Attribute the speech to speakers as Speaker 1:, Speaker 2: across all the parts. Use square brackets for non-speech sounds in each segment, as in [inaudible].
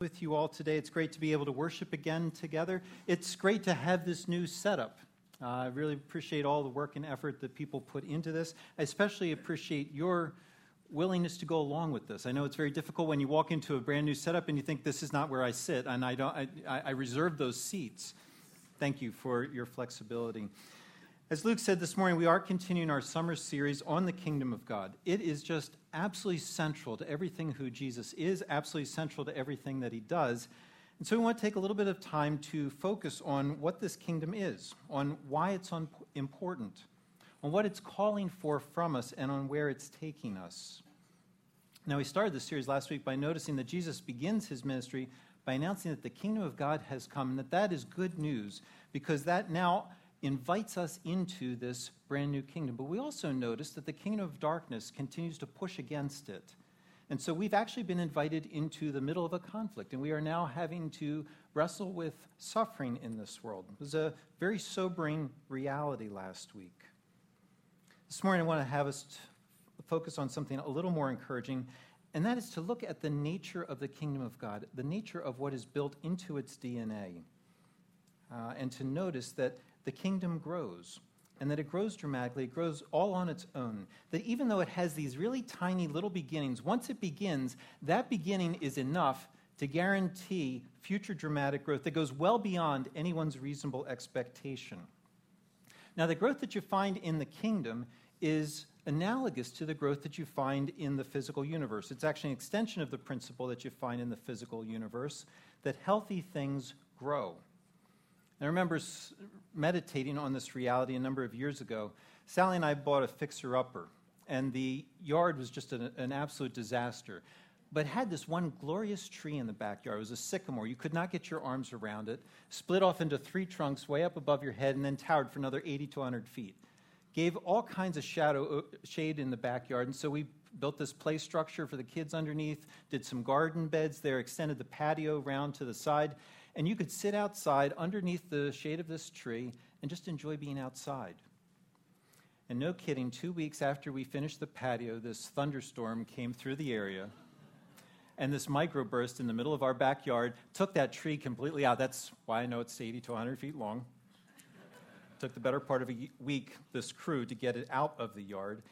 Speaker 1: with you all today. It's great to be able to worship again together. It's great to have this new setup. Uh, I really appreciate all the work and effort that people put into this. I especially appreciate your willingness to go along with this. I know it's very difficult when you walk into a brand new setup and you think this is not where I sit, and I don't. I, I reserve those seats. Thank you for your flexibility. As Luke said this morning, we are continuing our summer series on the kingdom of God. It is just absolutely central to everything who Jesus is, absolutely central to everything that he does. And so we want to take a little bit of time to focus on what this kingdom is, on why it's important, on what it's calling for from us, and on where it's taking us. Now, we started this series last week by noticing that Jesus begins his ministry by announcing that the kingdom of God has come and that that is good news because that now invites us into this brand new kingdom. But we also notice that the kingdom of darkness continues to push against it. And so we've actually been invited into the middle of a conflict, and we are now having to wrestle with suffering in this world. It was a very sobering reality last week. This morning, I want to have us focus on something a little more encouraging, and that is to look at the nature of the kingdom of God, the nature of what is built into its DNA, uh, and to notice that the kingdom grows and that it grows dramatically, it grows all on its own. That even though it has these really tiny little beginnings, once it begins, that beginning is enough to guarantee future dramatic growth that goes well beyond anyone's reasonable expectation. Now, the growth that you find in the kingdom is analogous to the growth that you find in the physical universe. It's actually an extension of the principle that you find in the physical universe that healthy things grow. I remember meditating on this reality a number of years ago. Sally and I bought a fixer upper, and the yard was just an, an absolute disaster. But had this one glorious tree in the backyard. It was a sycamore. You could not get your arms around it. Split off into three trunks way up above your head, and then towered for another 80 to 100 feet. Gave all kinds of shadow uh, shade in the backyard, and so we built this play structure for the kids underneath. Did some garden beds there. Extended the patio around to the side and you could sit outside underneath the shade of this tree and just enjoy being outside. And no kidding, two weeks after we finished the patio, this thunderstorm came through the area. And this microburst in the middle of our backyard took that tree completely out. That's why I know it's 80 to 100 feet long. took the better part of a week, this crew, to get it out of the yard.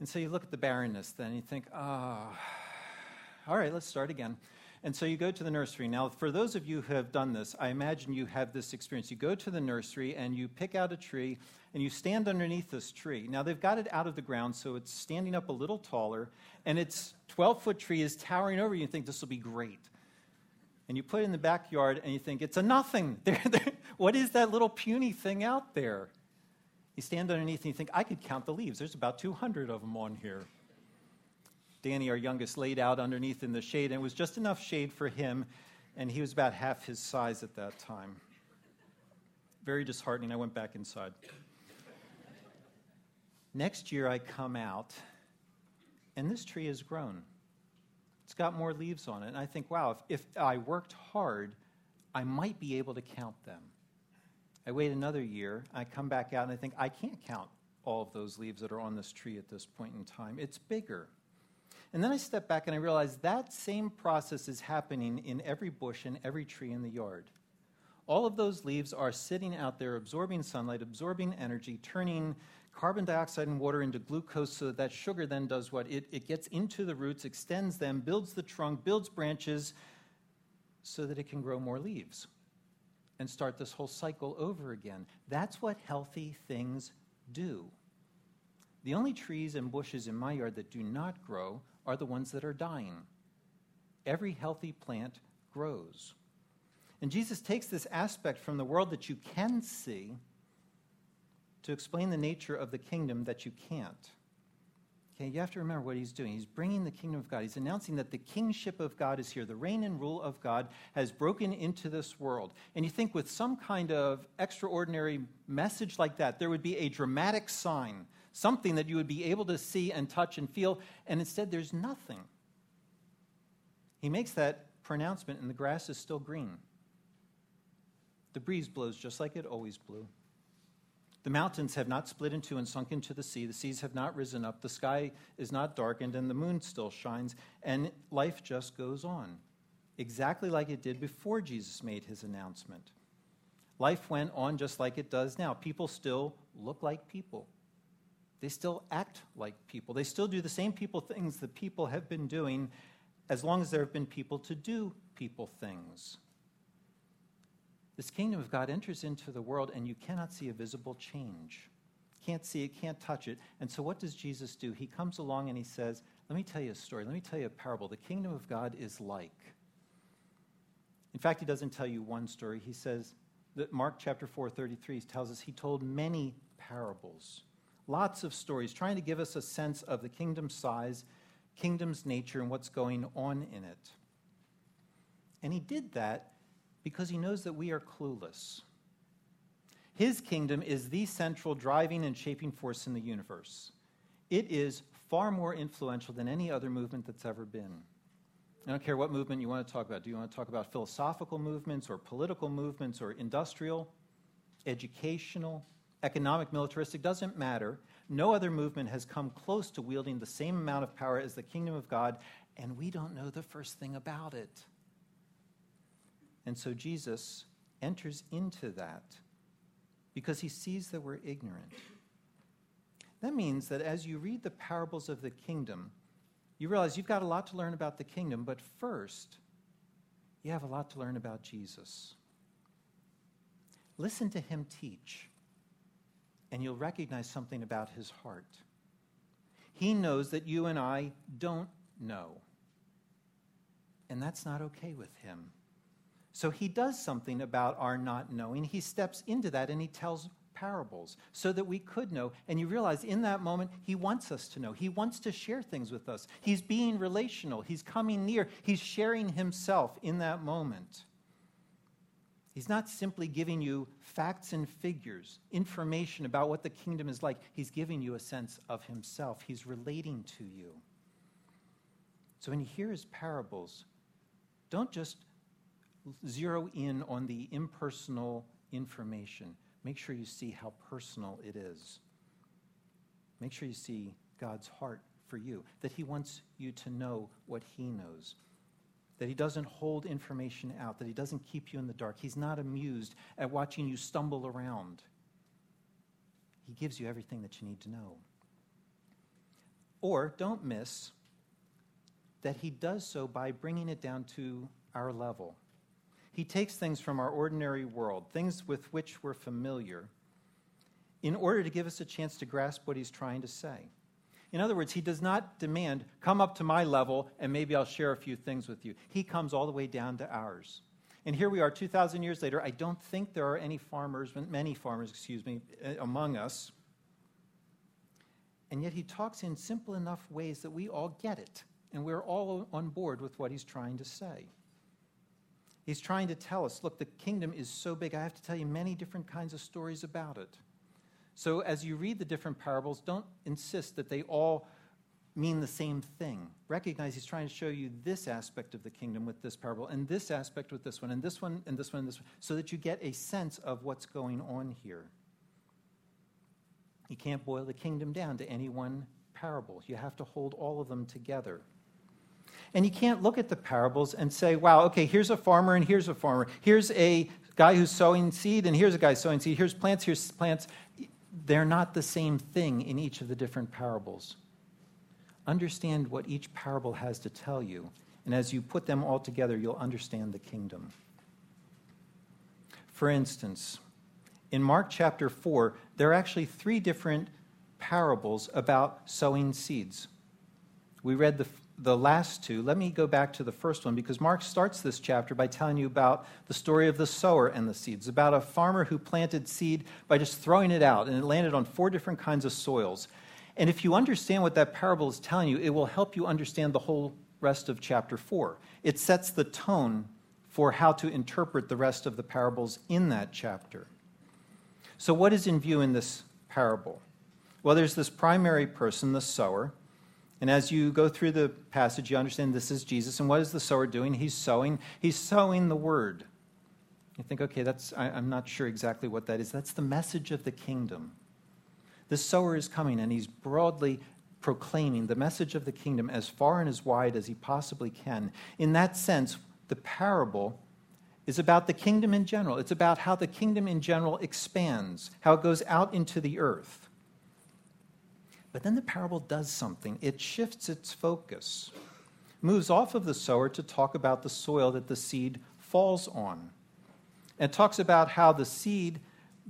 Speaker 1: And so you look at the barrenness then, and you think, ah, oh, all right, let's start again. And so you go to the nursery. Now, for those of you who have done this, I imagine you have this experience. You go to the nursery and you pick out a tree and you stand underneath this tree. Now, they've got it out of the ground, so it's standing up a little taller, and its 12 foot tree is towering over you. You think this will be great. And you put it in the backyard and you think, it's a nothing. [laughs] what is that little puny thing out there? You stand underneath and you think, I could count the leaves. There's about 200 of them on here. Danny, our youngest, laid out underneath in the shade, and it was just enough shade for him, and he was about half his size at that time. Very disheartening. I went back inside. Next year, I come out, and this tree has grown. It's got more leaves on it, and I think, wow, if, if I worked hard, I might be able to count them. I wait another year, I come back out, and I think, I can't count all of those leaves that are on this tree at this point in time. It's bigger. And then I step back and I realize that same process is happening in every bush and every tree in the yard. All of those leaves are sitting out there absorbing sunlight, absorbing energy, turning carbon dioxide and water into glucose so that, that sugar then does what? It, it gets into the roots, extends them, builds the trunk, builds branches so that it can grow more leaves and start this whole cycle over again. That's what healthy things do. The only trees and bushes in my yard that do not grow are the ones that are dying. Every healthy plant grows. And Jesus takes this aspect from the world that you can see to explain the nature of the kingdom that you can't. Okay, you have to remember what he's doing. He's bringing the kingdom of God. He's announcing that the kingship of God is here. The reign and rule of God has broken into this world. And you think with some kind of extraordinary message like that, there would be a dramatic sign something that you would be able to see and touch and feel, and instead there's nothing. He makes that pronouncement, and the grass is still green. The breeze blows just like it always blew. The mountains have not split in two and sunk into the sea. The seas have not risen up. The sky is not darkened, and the moon still shines, and life just goes on. exactly like it did before Jesus made his announcement. Life went on just like it does now. People still look like people. They still act like people. They still do the same people things that people have been doing as long as there have been people to do people things. This kingdom of God enters into the world and you cannot see a visible change. Can't see it, can't touch it. And so what does Jesus do? He comes along and he says, Let me tell you a story. Let me tell you a parable. The kingdom of God is like. In fact, he doesn't tell you one story. He says that Mark chapter 4, 33 tells us he told many parables, lots of stories, trying to give us a sense of the kingdom's size, kingdom's nature, and what's going on in it. And he did that because he knows that we are clueless. His kingdom is the central driving and shaping force in the universe. It is far more influential than any other movement that's ever been. I don't care what movement you want to talk about. Do you want to talk about philosophical movements or political movements or industrial, educational, economic, militaristic? Doesn't matter. No other movement has come close to wielding the same amount of power as the kingdom of God, and we don't know the first thing about it. And so Jesus enters into that because he sees that we're ignorant. That means that as you read the parables of the kingdom, you realize you've got a lot to learn about the kingdom, but first, you have a lot to learn about Jesus. Listen to him teach, and you'll recognize something about his heart. He knows that you and I don't know, and that's not okay with him. So he does something about our not knowing. He steps into that and he tells parables so that we could know. And you realize in that moment, He wants us to know. He wants to share things with us. He's being relational, He's coming near, He's sharing Himself in that moment. He's not simply giving you facts and figures, information about what the kingdom is like. He's giving you a sense of Himself, He's relating to you. So when you hear His parables, don't just zero in on the impersonal information make sure you see how personal it is. Make sure you see God's heart for you, that He wants you to know what He knows, that He doesn't hold information out, that He doesn't keep you in the dark. He's not amused at watching you stumble around. He gives you everything that you need to know. Or don't miss that He does so by bringing it down to our level. He takes things from our ordinary world, things with which we're familiar, in order to give us a chance to grasp what he's trying to say. In other words, he does not demand, come up to my level and maybe I'll share a few things with you. He comes all the way down to ours. And here we are 2,000 years later. I don't think there are any farmers, many farmers, excuse me, among us. And yet he talks in simple enough ways that we all get it. And we're all on board with what he's trying to say. He's trying to tell us look, the kingdom is so big, I have to tell you many different kinds of stories about it. So as you read the different parables, don't insist that they all mean the same thing. Recognize he's trying to show you this aspect of the kingdom with this parable, and this aspect with this one, and this one, and this one, and this one, so that you get a sense of what's going on here. You can't boil the kingdom down to any one parable. You have to hold all of them together. And you can't look at the parables and say, wow, okay, here's a farmer and here's a farmer. Here's a guy who's sowing seed and here's a guy sowing seed. Here's plants, here's plants. They're not the same thing in each of the different parables. Understand what each parable has to tell you. And as you put them all together, you'll understand the kingdom. For instance, in Mark chapter 4, there are actually three different parables about sowing seeds. We read the the last two, let me go back to the first one because Mark starts this chapter by telling you about the story of the sower and the seeds, about a farmer who planted seed by just throwing it out, and it landed on four different kinds of soils. And if you understand what that parable is telling you, it will help you understand the whole rest of chapter 4. It sets the tone for how to interpret the rest of the parables in that chapter. So, what is in view in this parable? Well, there's this primary person, the sower and as you go through the passage, you understand this is Jesus. And what is the sower doing? He's sowing. He's sowing the word. You think, okay, that's I, I'm not sure exactly what that is. That's the message of the kingdom. The sower is coming, and he's broadly proclaiming the message of the kingdom as far and as wide as he possibly can. In that sense, the parable is about the kingdom in general. It's about how the kingdom in general expands, how it goes out into the earth. But then the parable does something. It shifts its focus, moves off of the sower to talk about the soil that the seed falls on, and talks about how the seed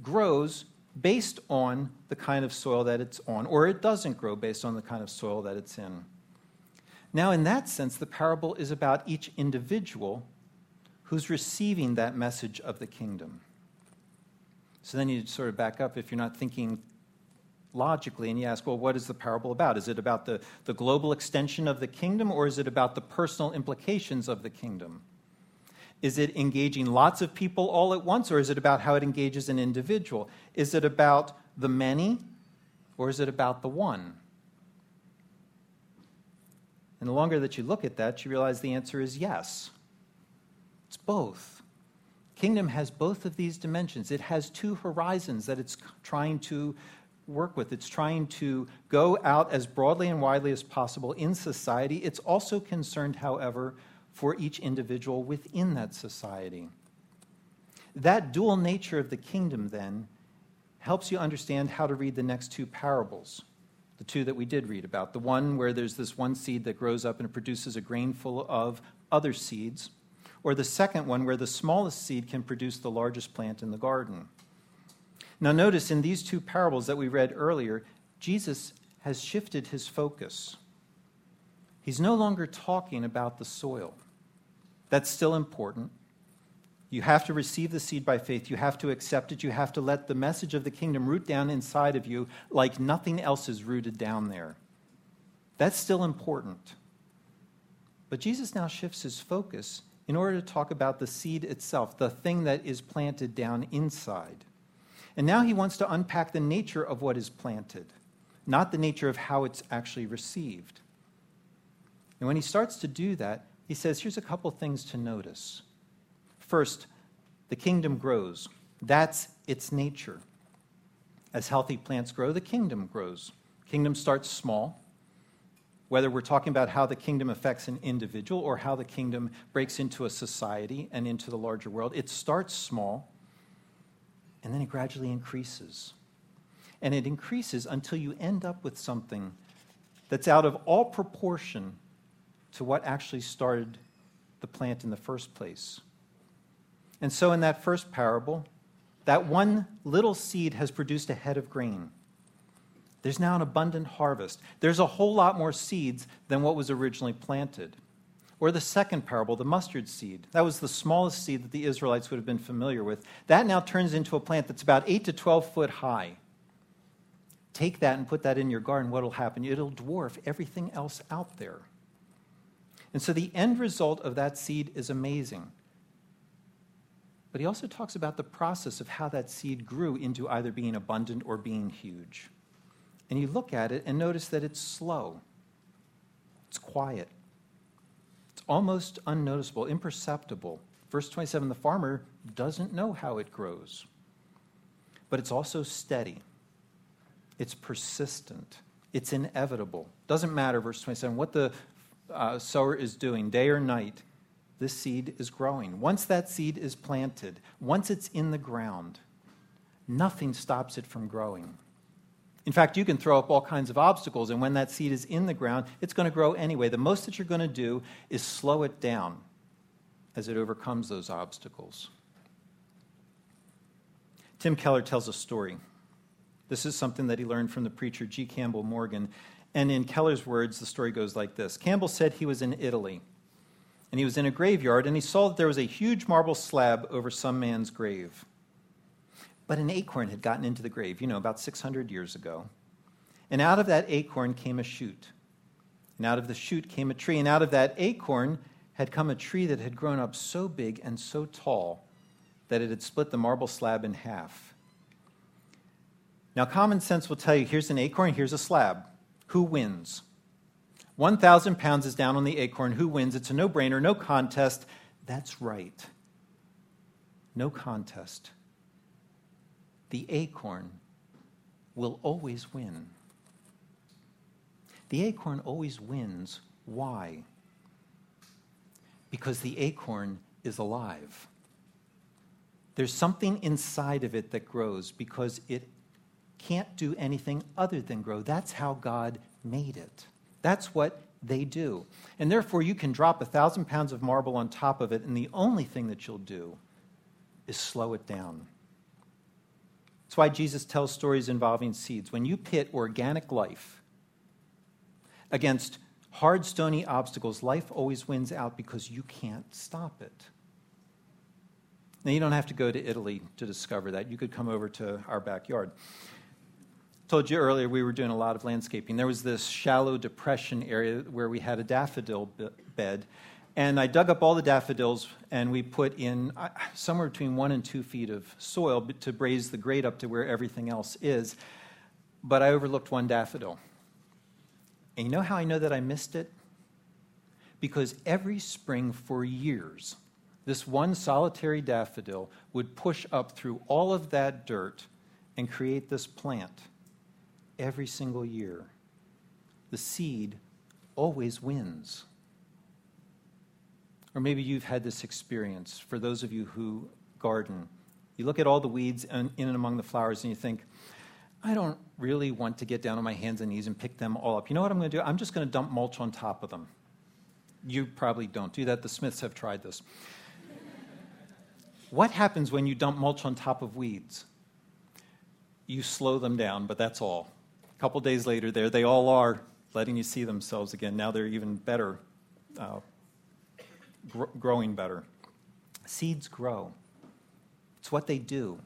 Speaker 1: grows based on the kind of soil that it's on, or it doesn't grow based on the kind of soil that it's in. Now, in that sense, the parable is about each individual who's receiving that message of the kingdom. So then you sort of back up if you're not thinking logically and you ask, well, what is the parable about? Is it about the, the global extension of the kingdom or is it about the personal implications of the kingdom? Is it engaging lots of people all at once or is it about how it engages an individual? Is it about the many or is it about the one? And the longer that you look at that, you realize the answer is yes. It's both. Kingdom has both of these dimensions. It has two horizons that it's trying to work with. It's trying to go out as broadly and widely as possible in society. It's also concerned, however, for each individual within that society. That dual nature of the kingdom, then, helps you understand how to read the next two parables the two that we did read about. The one where there's this one seed that grows up and it produces a grain full of other seeds, or the second one where the smallest seed can produce the largest plant in the garden. Now, notice in these two parables that we read earlier, Jesus has shifted his focus. He's no longer talking about the soil. That's still important. You have to receive the seed by faith. You have to accept it. You have to let the message of the kingdom root down inside of you like nothing else is rooted down there. That's still important. But Jesus now shifts his focus in order to talk about the seed itself, the thing that is planted down inside. And now he wants to unpack the nature of what is planted, not the nature of how it's actually received. And when he starts to do that, he says, here's a couple things to notice. First, the kingdom grows. That's its nature. As healthy plants grow, the kingdom grows. Kingdom starts small. Whether we're talking about how the kingdom affects an individual or how the kingdom breaks into a society and into the larger world, it starts small and then it gradually increases. And it increases until you end up with something that's out of all proportion to what actually started the plant in the first place. And so, in that first parable, that one little seed has produced a head of grain. There's now an abundant harvest. There's a whole lot more seeds than what was originally planted. Or the second parable, the mustard seed. That was the smallest seed that the Israelites would have been familiar with. That now turns into a plant that's about 8 to 12 foot high. Take that and put that in your garden. What will happen? It'll dwarf everything else out there. And so the end result of that seed is amazing. But he also talks about the process of how that seed grew into either being abundant or being huge. And you look at it and notice that it's slow, it's quiet, almost unnoticeable, imperceptible. Verse 27 the farmer doesn't know how it grows, but it's also steady, it's persistent, it's inevitable. Doesn't matter, verse 27, what the uh, sower is doing, day or night this seed is growing. Once that seed is planted, once it's in the ground, nothing stops it from growing. In fact, you can throw up all kinds of obstacles, and when that seed is in the ground, it's going to grow anyway. The most that you're going to do is slow it down as it overcomes those obstacles. Tim Keller tells a story. This is something that he learned from the preacher G. Campbell Morgan. And in Keller's words, the story goes like this Campbell said he was in Italy and he was in a graveyard, and he saw that there was a huge marble slab over some man's grave. But an acorn had gotten into the grave, you know, about 600 years ago. And out of that acorn came a shoot. And out of the shoot came a tree. And out of that acorn had come a tree that had grown up so big and so tall that it had split the marble slab in half. Now, common sense will tell you here's an acorn, here's a slab. Who wins? 1,000 pounds is down on the acorn. Who wins? It's a no brainer, no contest. That's right. No contest. The acorn will always win. The acorn always wins. Why? Because the acorn is alive. There's something inside of it that grows because it can't do anything other than grow. That's how God made it. That's what they do. And therefore, you can drop a thousand pounds of marble on top of it, and the only thing that you'll do is slow it down. That's why Jesus tells stories involving seeds. When you pit organic life against hard, stony obstacles, life always wins out because you can't stop it. Now, you don't have to go to Italy to discover that. You could come over to our backyard told you earlier we were doing a lot of landscaping. There was this shallow depression area where we had a daffodil bed. And I dug up all the daffodils and we put in uh, somewhere between one and two feet of soil to raise the grade up to where everything else is. But I overlooked one daffodil. And you know how I know that I missed it? Because every spring for years, this one solitary daffodil would push up through all of that dirt and create this plant every single year. The seed always wins. Or maybe you've had this experience for those of you who garden. You look at all the weeds in and among the flowers and you think, I don't really want to get down on my hands and knees and pick them all up. You know what I'm going to do? I'm just going to dump mulch on top of them. You probably don't do that. The Smiths have tried this. [laughs] what happens when you dump mulch on top of weeds? You slow them down, but that's all A couple days later, there they all are, letting you see themselves again. Now they're even better, uh, gr- growing better. Seeds grow, it's what they do.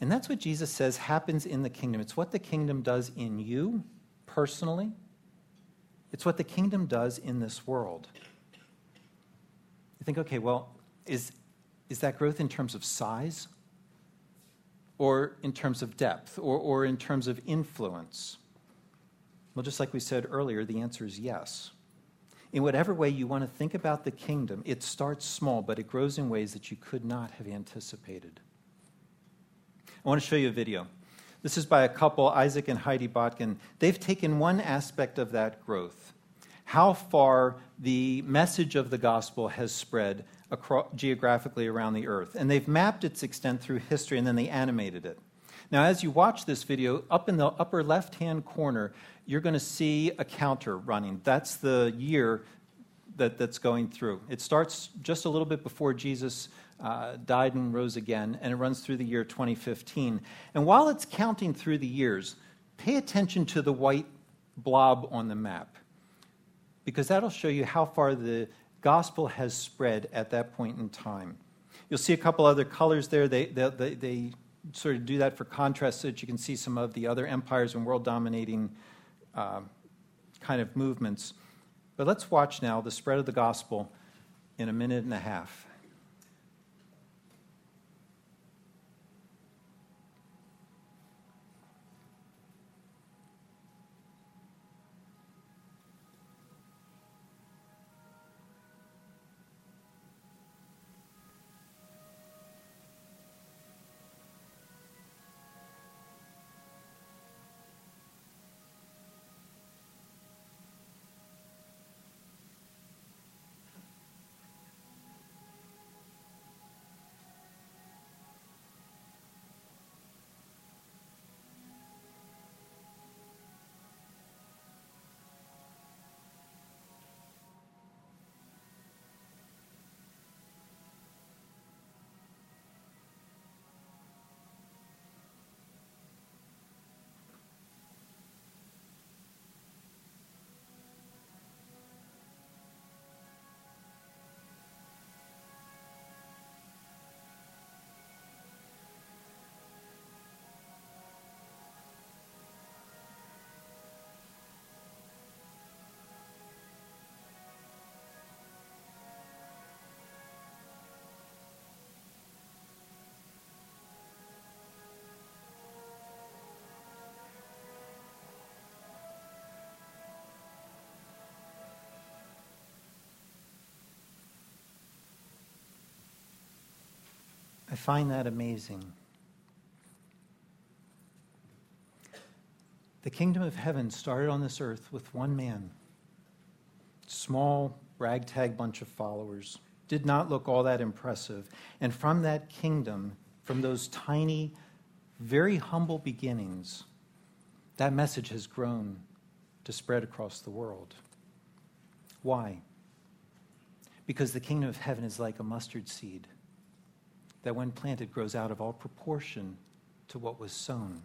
Speaker 1: And that's what Jesus says happens in the kingdom. It's what the kingdom does in you personally, it's what the kingdom does in this world. You think, okay, well, is, is that growth in terms of size? or in terms of depth or, or in terms of influence? Well, just like we said earlier, the answer is yes. In whatever way you want to think about the kingdom, it starts small, but it grows in ways that you could not have anticipated. I want to show you a video. This is by a couple, Isaac and Heidi Botkin. They've taken one aspect of that growth how far the message of the gospel has spread across, geographically around the earth. And they've mapped its extent through history and then they animated it. Now, as you watch this video, up in the upper left hand corner, you're going to see a counter running. That's the year that, that's going through. It starts just a little bit before Jesus uh, died and rose again, and it runs through the year 2015. And while it's counting through the years, pay attention to the white blob on the map because that'll show you how far the gospel has spread at that point in time. You'll see a couple other colors there. They, they, they, they sort of do that for contrast so that you can see some of the other empires and world dominating uh, kind of movements. But let's watch now the spread of the gospel in a minute and a half. I find that amazing. The kingdom of heaven started on this earth with one man, small, ragtag bunch of followers. Did not look all that impressive. And from that kingdom, from those tiny, very humble beginnings, that message has grown to spread across the world. Why? Because the kingdom of heaven is like a mustard seed that, when planted, grows out of all proportion to what was sown.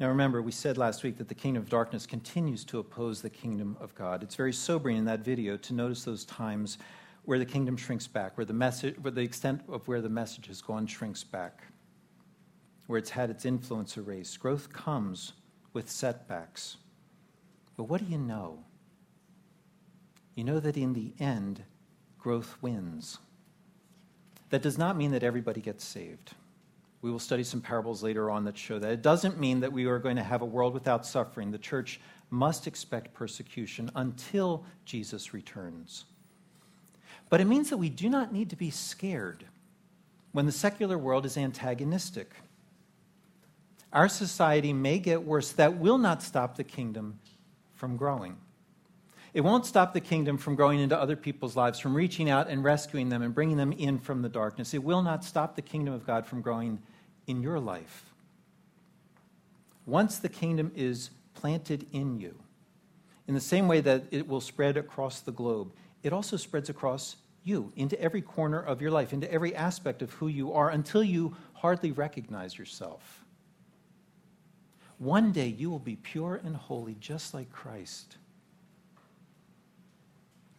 Speaker 1: Now, remember, we said last week that the kingdom of darkness continues to oppose the kingdom of God. It's very sobering in that video to notice those times where the kingdom shrinks back, where the, message, where the extent of where the message has gone shrinks back, where it's had its influence erased. Growth comes with setbacks. But what do you know? You know that in the end, growth wins. That does not mean that everybody gets saved. We will study some parables later on that show that. It doesn't mean that we are going to have a world without suffering. The church must expect persecution until Jesus returns. But it means that we do not need to be scared when the secular world is antagonistic. Our society may get worse. That will not stop the kingdom from growing. It won't stop the kingdom from growing into other people's lives, from reaching out and rescuing them and bringing them in from the darkness. It will not stop the kingdom of God from growing in your life. Once the kingdom is planted in you, in the same way that it will spread across the globe, it also spreads across you, into every corner of your life, into every aspect of who you are, until you hardly recognize yourself. One day you will be pure and holy, just like Christ.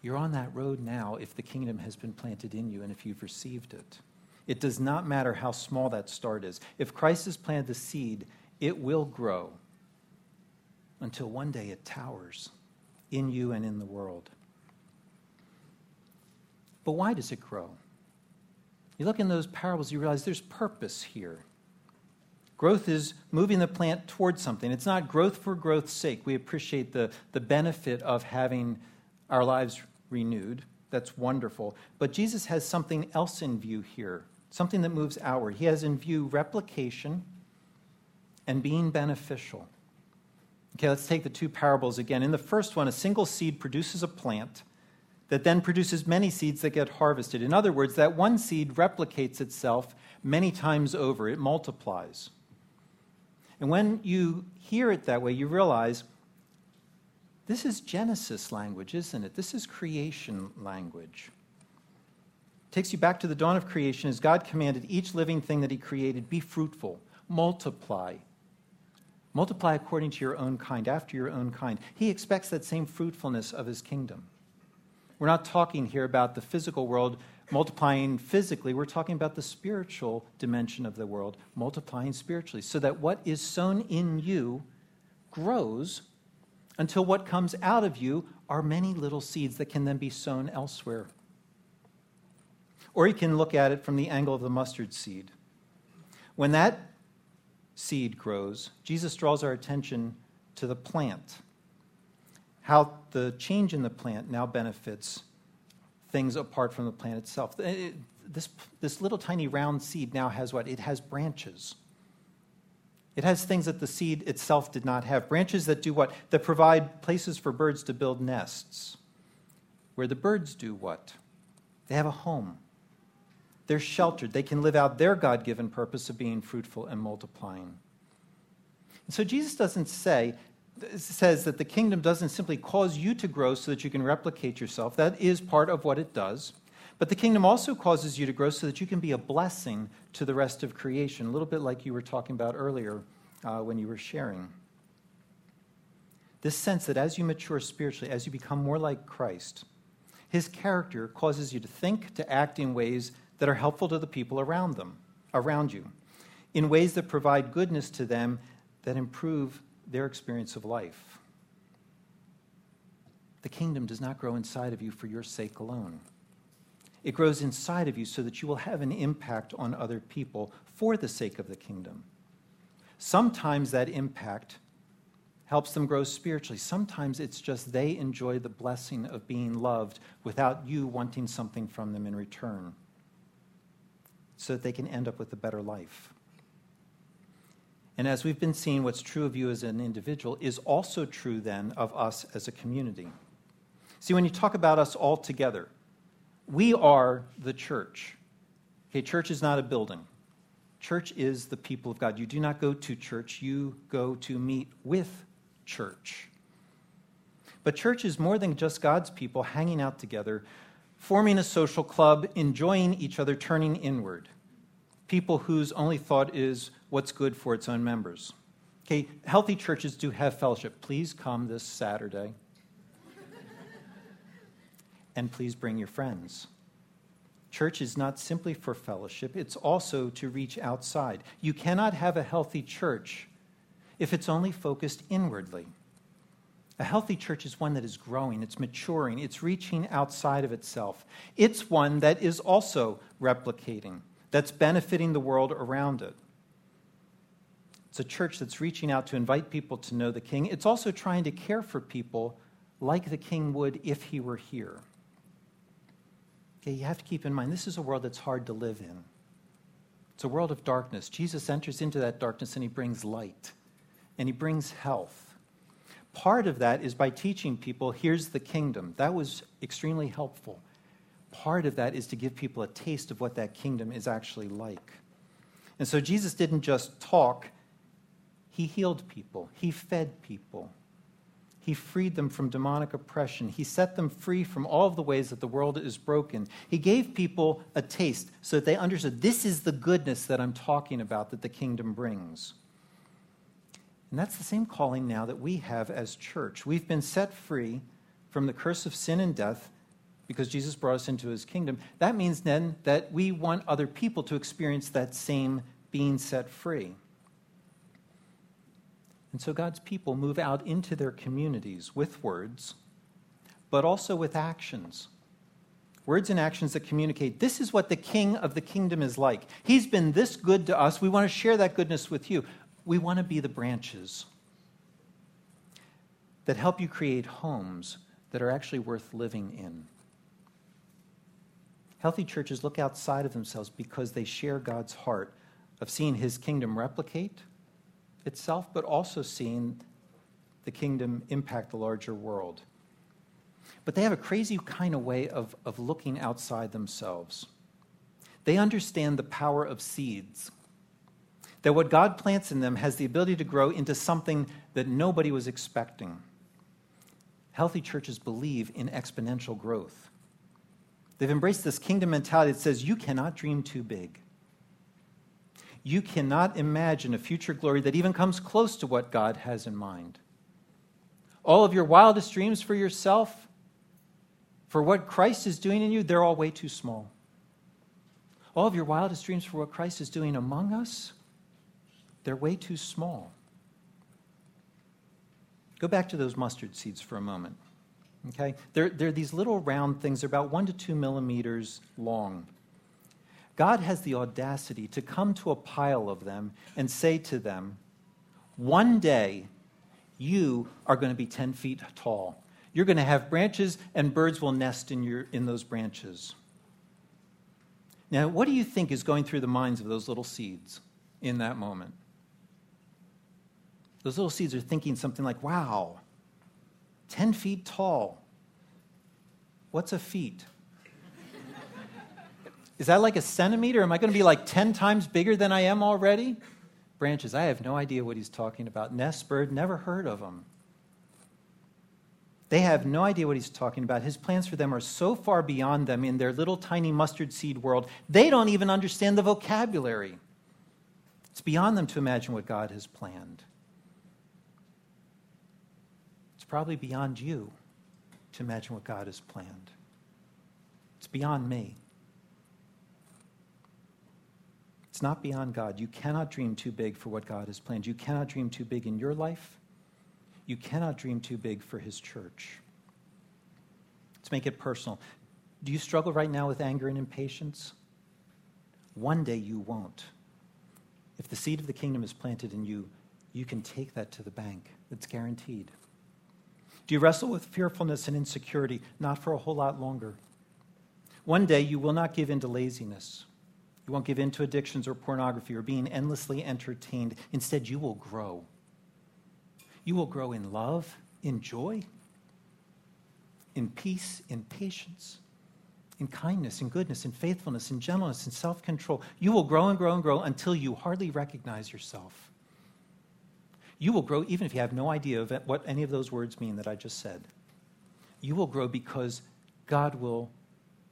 Speaker 1: You're on that road now if the kingdom has been planted in you and if you've received it. It does not matter how small that start is. If Christ has planted the seed, it will grow until one day it towers in you and in the world. But why does it grow? You look in those parables, you realize there's purpose here. Growth is moving the plant towards something. It's not growth for growth's sake. We appreciate the, the benefit of having our lives renewed. That's wonderful. But Jesus has something else in view here, something that moves outward. He has in view replication and being beneficial. Okay, let's take the two parables again. In the first one, a single seed produces a plant that then produces many seeds that get harvested. In other words, that one seed replicates itself many times over, it multiplies. And when you hear it that way, you realize this is Genesis language, isn't it? This is creation language. It takes you back to the dawn of creation as God commanded each living thing that He created be fruitful, multiply. Multiply according to your own kind, after your own kind. He expects that same fruitfulness of His kingdom. We're not talking here about the physical world multiplying physically, we're talking about the spiritual dimension of the world, multiplying spiritually, so that what is sown in you grows until what comes out of you are many little seeds that can then be sown elsewhere. Or you can look at it from the angle of the mustard seed. When that seed grows, Jesus draws our attention to the plant, how the change in the plant now benefits things apart from the plant itself. It, this, this little tiny round seed now has what? It has branches. It has things that the seed itself did not have. Branches that do what? That provide places for birds to build nests. Where the birds do what? They have a home. They're sheltered. They can live out their God given purpose of being fruitful and multiplying. And so Jesus doesn't say, says that the kingdom doesn't simply cause you to grow so that you can replicate yourself. That is part of what it does. But the kingdom also causes you to grow so that you can be a blessing to the rest of creation, a little bit like you were talking about earlier uh, when you were sharing. This sense that as you mature spiritually, as you become more like Christ, his character causes you to think, to act in ways that are helpful to the people around them, around you, in ways that provide goodness to them that improve their experience of life. The kingdom does not grow inside of you for your sake alone. It grows inside of you so that you will have an impact on other people for the sake of the kingdom. Sometimes that impact helps them grow spiritually. Sometimes it's just they enjoy the blessing of being loved without you wanting something from them in return so that they can end up with a better life. And as we've been seeing, what's true of you as an individual is also true then of us as a community. See, when you talk about us all together, we are the church. Okay, church is not a building. Church is the people of God. You do not go to church, you go to meet with church. But church is more than just God's people hanging out together, forming a social club, enjoying each other, turning inward. People whose only thought is what's good for its own members. Okay, healthy churches do have fellowship. Please come this Saturday. And please bring your friends. Church is not simply for fellowship, it's also to reach outside. You cannot have a healthy church if it's only focused inwardly. A healthy church is one that is growing, it's maturing, it's reaching outside of itself. It's one that is also replicating, that's benefiting the world around it. It's a church that's reaching out to invite people to know the King. It's also trying to care for people like the King would if he were here. Okay, you have to keep in mind this is a world that's hard to live in. It's a world of darkness. Jesus enters into that darkness and he brings light and he brings health. Part of that is by teaching people, here's the kingdom. That was extremely helpful. Part of that is to give people a taste of what that kingdom is actually like. And so Jesus didn't just talk, he healed people, he fed people, he freed them from demonic oppression. He set them free from all of the ways that the world is broken. He gave people a taste so that they understood this is the goodness that I'm talking about that the kingdom brings. And that's the same calling now that we have as church. We've been set free from the curse of sin and death because Jesus brought us into his kingdom. That means then that we want other people to experience that same being set free. And so God's people move out into their communities with words, but also with actions. Words and actions that communicate this is what the king of the kingdom is like. He's been this good to us. We want to share that goodness with you. We want to be the branches that help you create homes that are actually worth living in. Healthy churches look outside of themselves because they share God's heart of seeing his kingdom replicate itself, but also seeing the kingdom impact the larger world. But they have a crazy kind of way of, of looking outside themselves. They understand the power of seeds. That what God plants in them has the ability to grow into something that nobody was expecting. Healthy churches believe in exponential growth. They've embraced this kingdom mentality that says you cannot dream too big you cannot imagine a future glory that even comes close to what God has in mind. All of your wildest dreams for yourself, for what Christ is doing in you, they're all way too small. All of your wildest dreams for what Christ is doing among us, they're way too small. Go back to those mustard seeds for a moment. Okay? They're, they're these little round things, they're about one to two millimeters long. God has the audacity to come to a pile of them and say to them, One day you are going to be 10 feet tall. You're going to have branches, and birds will nest in, your, in those branches. Now, what do you think is going through the minds of those little seeds in that moment? Those little seeds are thinking something like, wow, 10 feet tall. What's a feet? Is that like a centimeter? Am I going to be like 10 times bigger than I am already? Branches, I have no idea what he's talking about. Nest bird, never heard of him. They have no idea what he's talking about. His plans for them are so far beyond them in their little tiny mustard seed world, they don't even understand the vocabulary. It's beyond them to imagine what God has planned. It's probably beyond you to imagine what God has planned. It's beyond me. It's not beyond God. You cannot dream too big for what God has planned. You cannot dream too big in your life. You cannot dream too big for His church. Let's make it personal. Do you struggle right now with anger and impatience? One day you won't. If the seed of the kingdom is planted in you, you can take that to the bank. It's guaranteed. Do you wrestle with fearfulness and insecurity? Not for a whole lot longer. One day you will not give in to laziness. You won't give in to addictions or pornography or being endlessly entertained. Instead, you will grow. You will grow in love, in joy, in peace, in patience, in kindness, in goodness, in faithfulness, in gentleness, in self control. You will grow and grow and grow until you hardly recognize yourself. You will grow even if you have no idea of what any of those words mean that I just said. You will grow because God will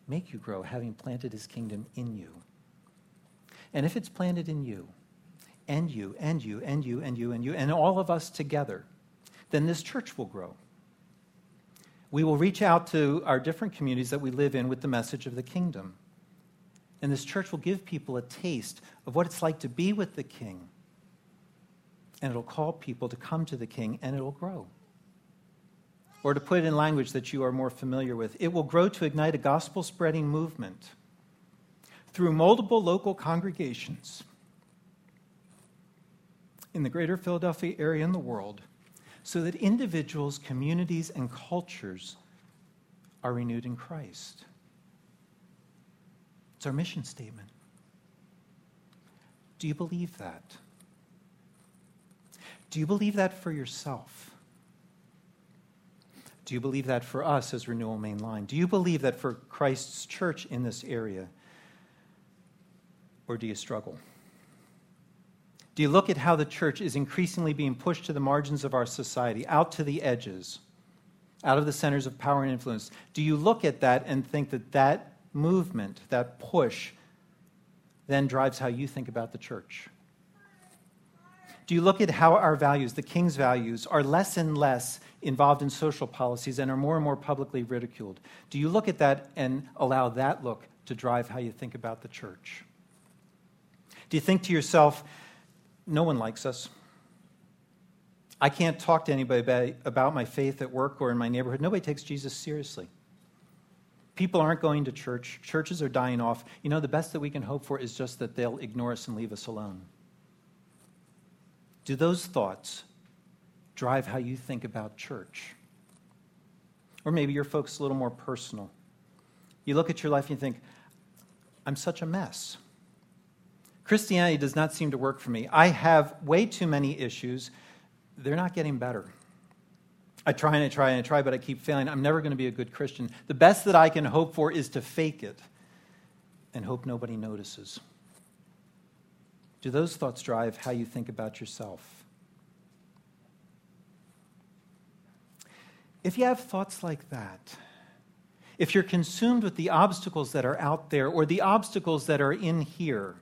Speaker 1: make you grow, having planted his kingdom in you. And if it's planted in you, and you, and you, and you, and you, and you, and all of us together, then this church will grow. We will reach out to our different communities that we live in with the message of the kingdom. And this church will give people a taste of what it's like to be with the king. And it'll call people to come to the king, and it'll grow. Or to put it in language that you are more familiar with, it will grow to ignite a gospel spreading movement through multiple local congregations in the greater Philadelphia area and the world so that individuals, communities, and cultures are renewed in Christ. It's our mission statement. Do you believe that? Do you believe that for yourself? Do you believe that for us as Renewal Main Line? Do you believe that for Christ's church in this area? Or do you struggle? Do you look at how the church is increasingly being pushed to the margins of our society, out to the edges, out of the centers of power and influence? Do you look at that and think that that movement, that push, then drives how you think about the church? Do you look at how our values, the king's values, are less and less involved in social policies and are more and more publicly ridiculed? Do you look at that and allow that look to drive how you think about the church? Do you think to yourself, no one likes us? I can't talk to anybody about my faith at work or in my neighborhood. Nobody takes Jesus seriously. People aren't going to church. Churches are dying off. You know, the best that we can hope for is just that they'll ignore us and leave us alone. Do those thoughts drive how you think about church? Or maybe your focus a little more personal. You look at your life and you think, I'm such a mess. Christianity does not seem to work for me. I have way too many issues. They're not getting better. I try and I try and I try, but I keep failing. I'm never going to be a good Christian. The best that I can hope for is to fake it and hope nobody notices. Do those thoughts drive how you think about yourself? If you have thoughts like that, if you're consumed with the obstacles that are out there or the obstacles that are in here,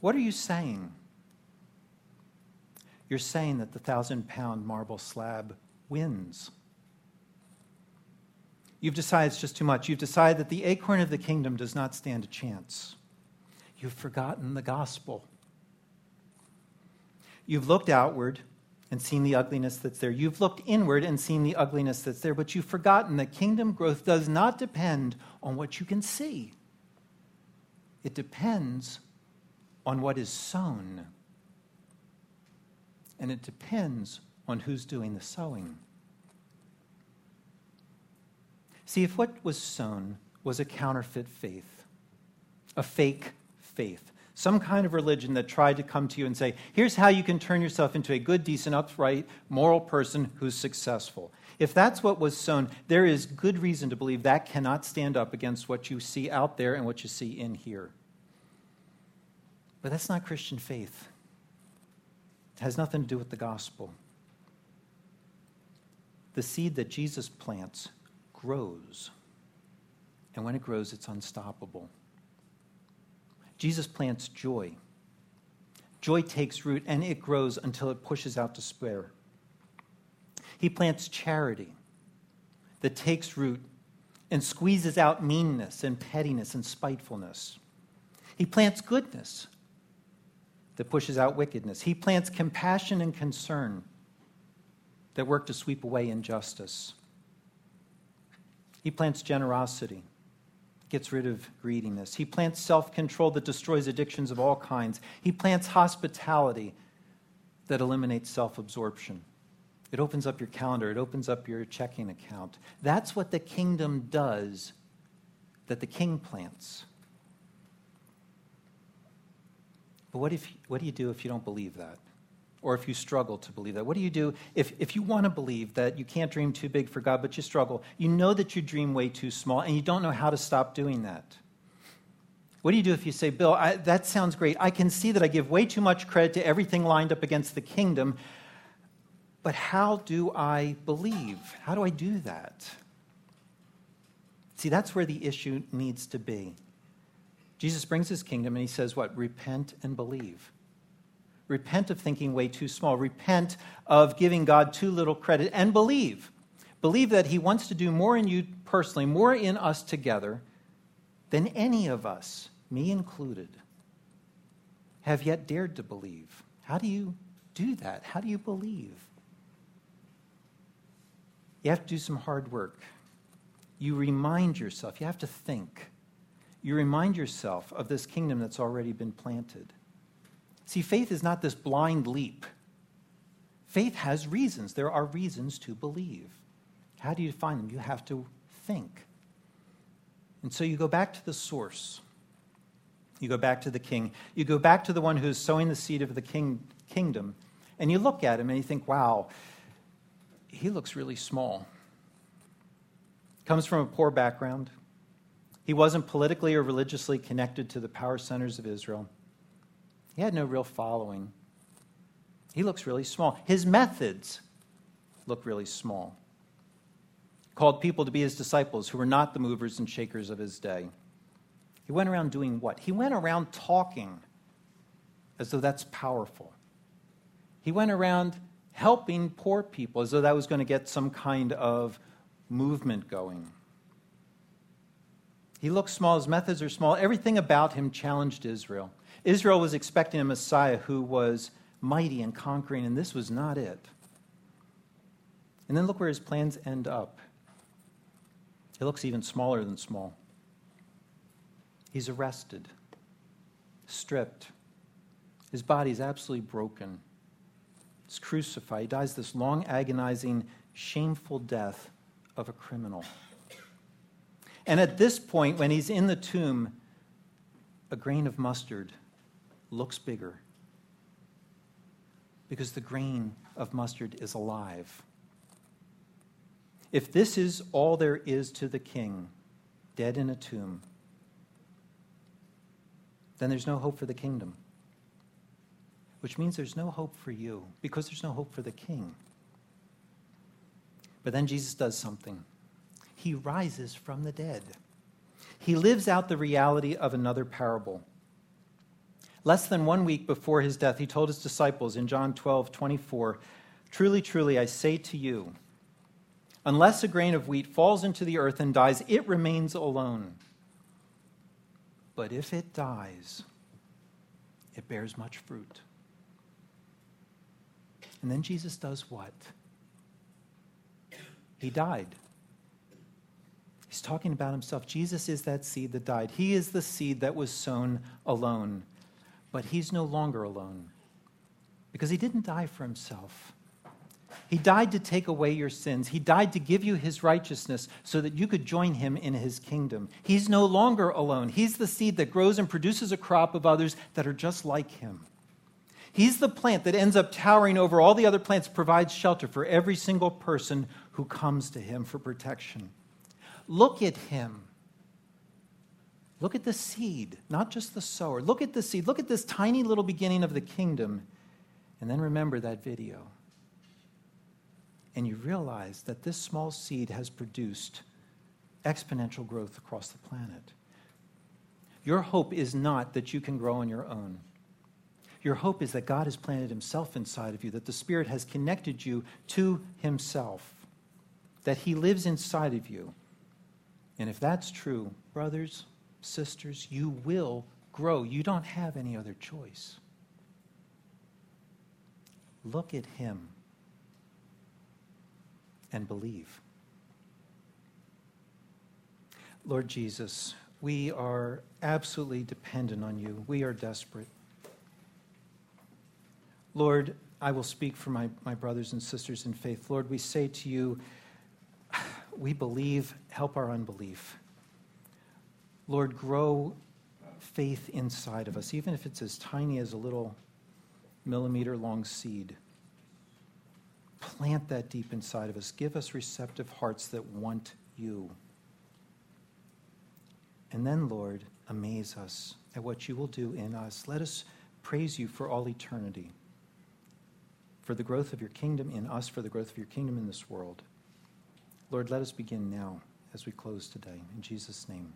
Speaker 1: what are you saying? You're saying that the thousand pound marble slab wins. You've decided it's just too much. You've decided that the acorn of the kingdom does not stand a chance. You've forgotten the gospel. You've looked outward and seen the ugliness that's there. You've looked inward and seen the ugliness that's there, but you've forgotten that kingdom growth does not depend on what you can see, it depends on what is sown. And it depends on who's doing the sowing. See, if what was sown was a counterfeit faith, a fake faith, some kind of religion that tried to come to you and say, here's how you can turn yourself into a good, decent, upright, moral person who's successful. If that's what was sown, there is good reason to believe that cannot stand up against what you see out there and what you see in here. But that's not Christian faith. It has nothing to do with the gospel. The seed that Jesus plants grows. And when it grows, it's unstoppable. Jesus plants joy. Joy takes root and it grows until it pushes out despair. He plants charity that takes root and squeezes out meanness and pettiness and spitefulness. He plants goodness that pushes out wickedness. He plants compassion and concern that work to sweep away injustice. He plants generosity gets rid of greediness. He plants self control that destroys addictions of all kinds. He plants hospitality that eliminates self absorption. It opens up your calendar, it opens up your checking account. That's what the kingdom does that the king plants. But what, if, what do you do if you don't believe that? or if you struggle to believe that? What do you do if, if you want to believe that you can't dream too big for God, but you struggle? You know that you dream way too small, and you don't know how to stop doing that. What do you do if you say, Bill, I, that sounds great. I can see that I give way too much credit to everything lined up against the kingdom, but how do I believe? How do I do that? See, that's where the issue needs to be. Jesus brings his kingdom and he says, What? Repent and believe. Repent of thinking way too small. Repent of giving God too little credit and believe. Believe that he wants to do more in you personally, more in us together than any of us, me included, have yet dared to believe. How do you do that? How do you believe? You have to do some hard work. You remind yourself, you have to think. You remind yourself of this kingdom that's already been planted. See, faith is not this blind leap. Faith has reasons. There are reasons to believe. How do you find them? You have to think. And so you go back to the source. You go back to the king. You go back to the one who's sowing the seed of the king, kingdom. And you look at him and you think, wow, he looks really small. Comes from a poor background. He wasn't politically or religiously connected to the power centers of Israel. He had no real following. He looks really small. His methods look really small. Called people to be his disciples who were not the movers and shakers of his day. He went around doing what? He went around talking as though that's powerful. He went around helping poor people as though that was going to get some kind of movement going. He looks small, his methods are small. Everything about him challenged Israel. Israel was expecting a Messiah who was mighty and conquering, and this was not it. And then look where his plans end up. It looks even smaller than small. He's arrested, stripped. His body is absolutely broken. He's crucified. He dies this long, agonizing, shameful death of a criminal. And at this point, when he's in the tomb, a grain of mustard looks bigger because the grain of mustard is alive. If this is all there is to the king, dead in a tomb, then there's no hope for the kingdom. Which means there's no hope for you because there's no hope for the king. But then Jesus does something. He rises from the dead. He lives out the reality of another parable. Less than one week before his death, he told his disciples in John 12, 24, Truly, truly, I say to you, unless a grain of wheat falls into the earth and dies, it remains alone. But if it dies, it bears much fruit. And then Jesus does what? He died. He's talking about himself. Jesus is that seed that died. He is the seed that was sown alone. But he's no longer alone because he didn't die for himself. He died to take away your sins. He died to give you his righteousness so that you could join him in his kingdom. He's no longer alone. He's the seed that grows and produces a crop of others that are just like him. He's the plant that ends up towering over all the other plants, provides shelter for every single person who comes to him for protection. Look at him. Look at the seed, not just the sower. Look at the seed. Look at this tiny little beginning of the kingdom. And then remember that video. And you realize that this small seed has produced exponential growth across the planet. Your hope is not that you can grow on your own. Your hope is that God has planted Himself inside of you, that the Spirit has connected you to Himself, that He lives inside of you. And if that's true, brothers, sisters, you will grow. You don't have any other choice. Look at him and believe. Lord Jesus, we are absolutely dependent on you. We are desperate. Lord, I will speak for my, my brothers and sisters in faith. Lord, we say to you, we believe, help our unbelief. Lord, grow faith inside of us, even if it's as tiny as a little millimeter long seed. Plant that deep inside of us. Give us receptive hearts that want you. And then, Lord, amaze us at what you will do in us. Let us praise you for all eternity, for the growth of your kingdom in us, for the growth of your kingdom in this world. Lord, let us begin now as we close today. In Jesus' name.